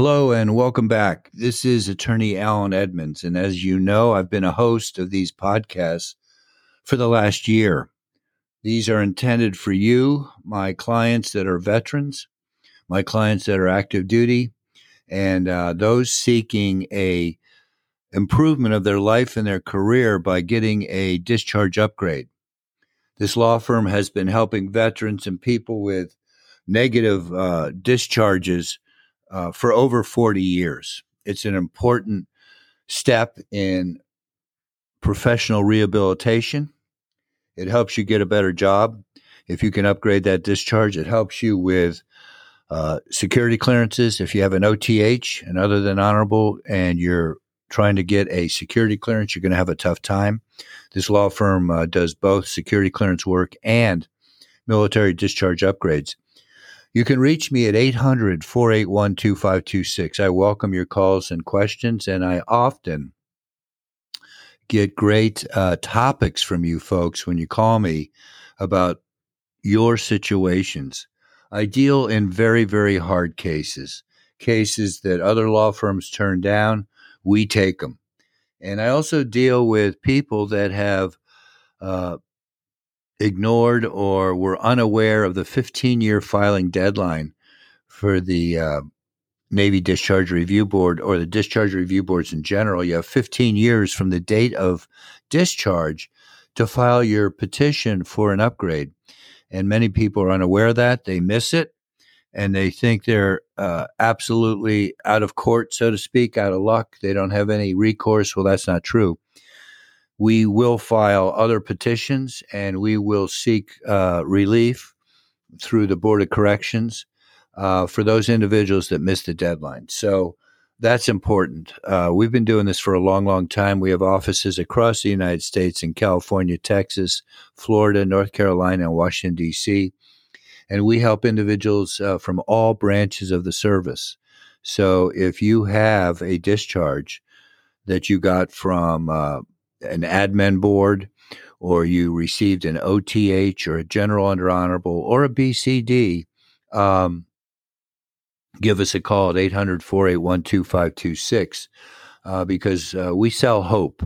Hello and welcome back. This is attorney Alan Edmonds. And as you know, I've been a host of these podcasts for the last year. These are intended for you, my clients that are veterans, my clients that are active duty, and uh, those seeking a improvement of their life and their career by getting a discharge upgrade. This law firm has been helping veterans and people with negative uh, discharges uh, for over 40 years. It's an important step in professional rehabilitation. It helps you get a better job. If you can upgrade that discharge, it helps you with uh, security clearances. If you have an OTH and other than honorable, and you're trying to get a security clearance, you're going to have a tough time. This law firm uh, does both security clearance work and military discharge upgrades. You can reach me at 800 481 2526. I welcome your calls and questions, and I often get great uh, topics from you folks when you call me about your situations. I deal in very, very hard cases, cases that other law firms turn down. We take them. And I also deal with people that have uh, ignored or were unaware of the 15 year filing deadline for the uh, Navy Discharge Review Board or the discharge review boards in general. You have 15 years from the date of discharge to file your petition for an upgrade. And many people are unaware of that. They miss it and they think they're uh, absolutely out of court, so to speak, out of luck. They don't have any recourse. Well, that's not true we will file other petitions and we will seek uh, relief through the Board of Corrections uh, for those individuals that missed the deadline. So that's important. Uh, we've been doing this for a long, long time. We have offices across the United States in California, Texas, Florida, North Carolina, and Washington, D.C. And we help individuals uh, from all branches of the service. So if you have a discharge that you got from uh, an admin board or you received an OTH or a general under honorable or a BCD, um, give us a call at 800 481 2526 uh, because uh, we sell hope.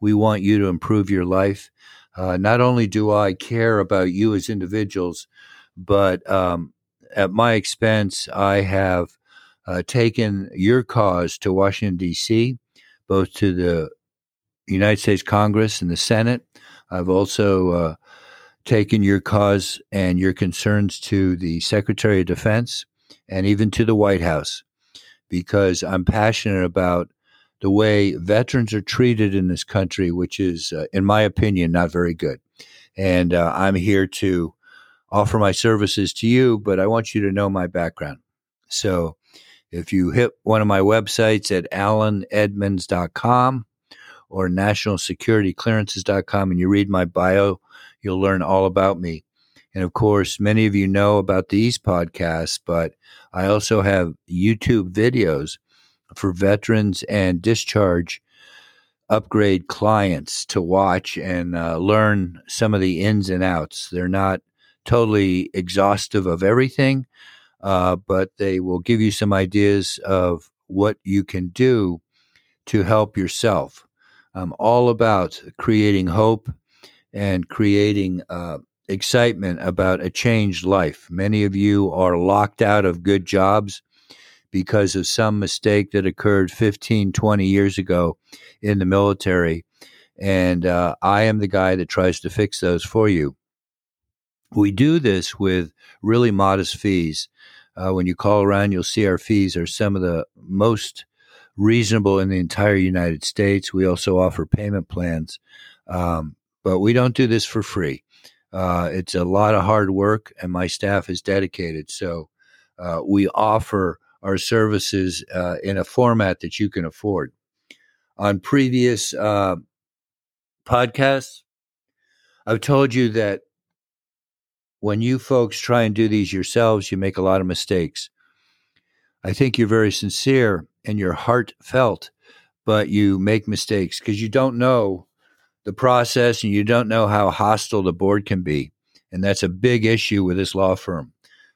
We want you to improve your life. Uh, not only do I care about you as individuals, but um, at my expense, I have uh, taken your cause to Washington, D.C., both to the United States Congress and the Senate. I've also uh, taken your cause and your concerns to the Secretary of Defense and even to the White House because I'm passionate about the way veterans are treated in this country, which is, uh, in my opinion, not very good. And uh, I'm here to offer my services to you, but I want you to know my background. So if you hit one of my websites at alanedmonds.com, or nationalsecurityclearances.com and you read my bio, you'll learn all about me. And of course, many of you know about these podcasts, but I also have YouTube videos for veterans and discharge upgrade clients to watch and uh, learn some of the ins and outs. They're not totally exhaustive of everything, uh, but they will give you some ideas of what you can do to help yourself. I'm all about creating hope and creating uh, excitement about a changed life. Many of you are locked out of good jobs because of some mistake that occurred 15, 20 years ago in the military. And uh, I am the guy that tries to fix those for you. We do this with really modest fees. Uh, when you call around, you'll see our fees are some of the most reasonable in the entire United States. We also offer payment plans, um, but we don't do this for free. Uh, it's a lot of hard work, and my staff is dedicated. So uh, we offer our services uh, in a format that you can afford. On previous uh, podcasts, I've told you that when you folks try and do these yourselves, you make a lot of mistakes. I think you're very sincere and you're heartfelt, but you make mistakes because you don't know the process and you don't know how hostile the board can be. And that's a big issue with this law firm.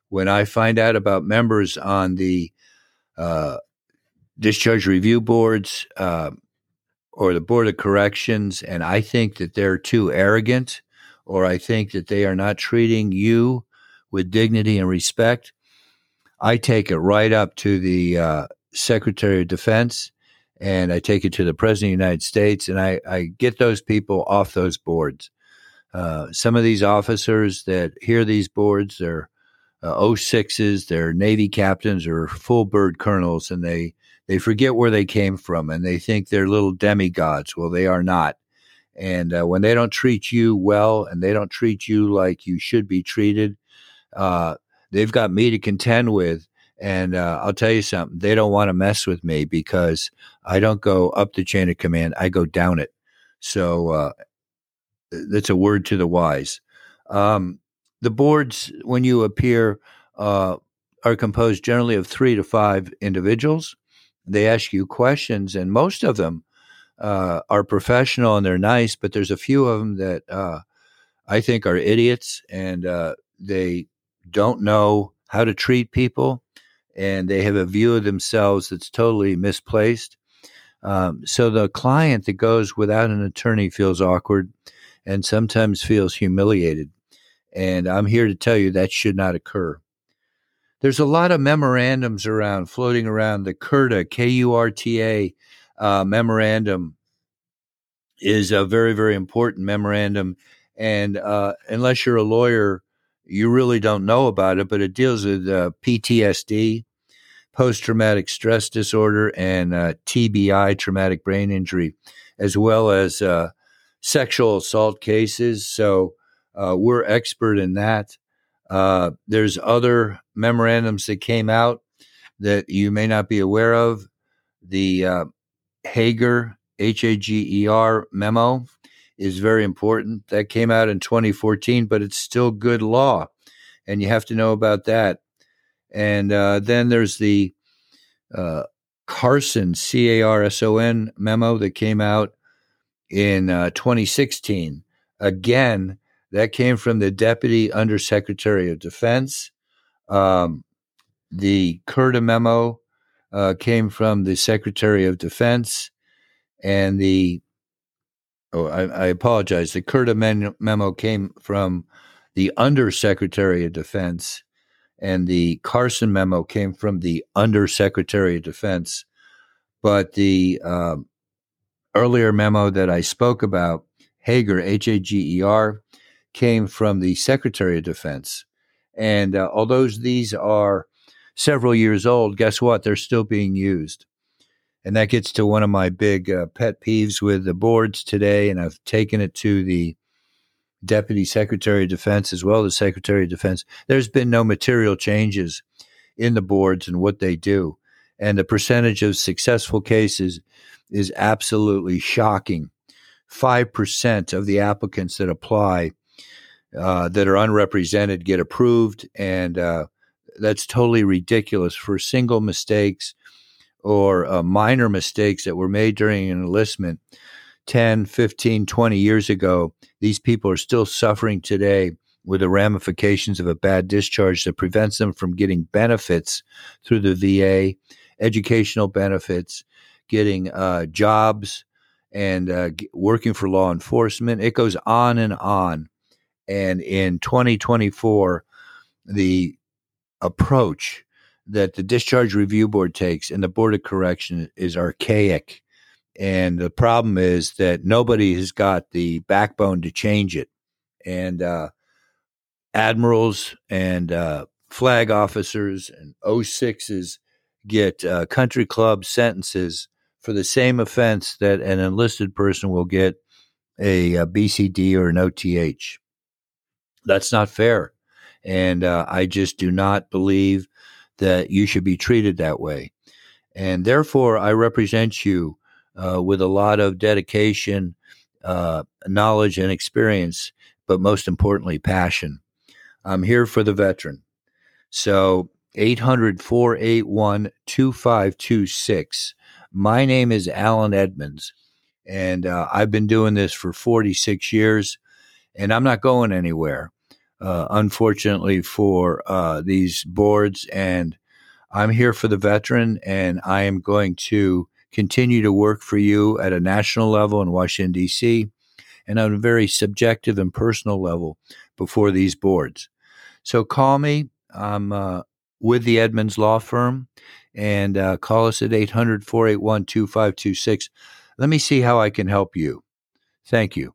When I find out about members on the uh, discharge review boards uh, or the Board of Corrections, and I think that they're too arrogant, or I think that they are not treating you with dignity and respect, I take it right up to the uh, Secretary of Defense and I take it to the President of the United States and I, I get those people off those boards. Uh, some of these officers that hear these boards, they're uh, 06s, they're Navy captains or full bird colonels, and they, they forget where they came from and they think they're little demigods. Well, they are not. And uh, when they don't treat you well and they don't treat you like you should be treated, uh, they've got me to contend with. And uh, I'll tell you something, they don't want to mess with me because I don't go up the chain of command, I go down it. So uh, that's a word to the wise. Um, the boards, when you appear, uh, are composed generally of three to five individuals. They ask you questions, and most of them uh, are professional and they're nice, but there's a few of them that uh, I think are idiots and uh, they don't know how to treat people and they have a view of themselves that's totally misplaced. Um, so the client that goes without an attorney feels awkward and sometimes feels humiliated. And I'm here to tell you that should not occur. There's a lot of memorandums around, floating around. The KURTA, K U R T A uh, memorandum is a very, very important memorandum. And uh, unless you're a lawyer, you really don't know about it, but it deals with uh, PTSD, post traumatic stress disorder, and uh, TBI, traumatic brain injury, as well as uh, sexual assault cases. So uh, we're expert in that. Uh, there's other memorandums that came out that you may not be aware of. The uh, Hager, H A G E R memo is very important. That came out in 2014, but it's still good law, and you have to know about that. And uh, then there's the uh, Carson, C A R S O N memo that came out in uh, 2016. Again, that came from the Deputy Undersecretary of Defense. Um, the KURTA memo uh, came from the Secretary of Defense, and the oh, I, I apologize. The KURTA memo came from the Undersecretary of Defense, and the Carson memo came from the Undersecretary of Defense. But the um, earlier memo that I spoke about, Hager, H A G E R, came from the Secretary of Defense. And uh, although these are several years old, guess what? They're still being used. And that gets to one of my big uh, pet peeves with the boards today. And I've taken it to the Deputy Secretary of Defense as well as Secretary of Defense. There's been no material changes in the boards and what they do. And the percentage of successful cases is absolutely shocking. 5% of the applicants that apply uh, that are unrepresented get approved. And uh, that's totally ridiculous for single mistakes or uh, minor mistakes that were made during an enlistment 10, 15, 20 years ago, these people are still suffering today with the ramifications of a bad discharge that prevents them from getting benefits through the VA, educational benefits, getting uh, jobs, and uh, working for law enforcement. It goes on and on. And in 2024, the approach that the Discharge Review Board takes and the Board of Correction is archaic. And the problem is that nobody has got the backbone to change it. And uh, admirals and uh, flag officers and 06s get uh, country club sentences for the same offense that an enlisted person will get a, a BCD or an OTH. That's not fair. And uh, I just do not believe that you should be treated that way. And therefore, I represent you uh, with a lot of dedication, uh, knowledge, and experience, but most importantly, passion. I'm here for the veteran. So 800 481 2526. My name is Alan Edmonds, and uh, I've been doing this for 46 years, and I'm not going anywhere uh, unfortunately for uh, these boards. And I'm here for the veteran, and I am going to continue to work for you at a national level in Washington, D.C., and on a very subjective and personal level before these boards. So call me. I'm uh, with the Edmonds Law Firm, and uh, call us at 800 481 2526. Let me see how I can help you. Thank you.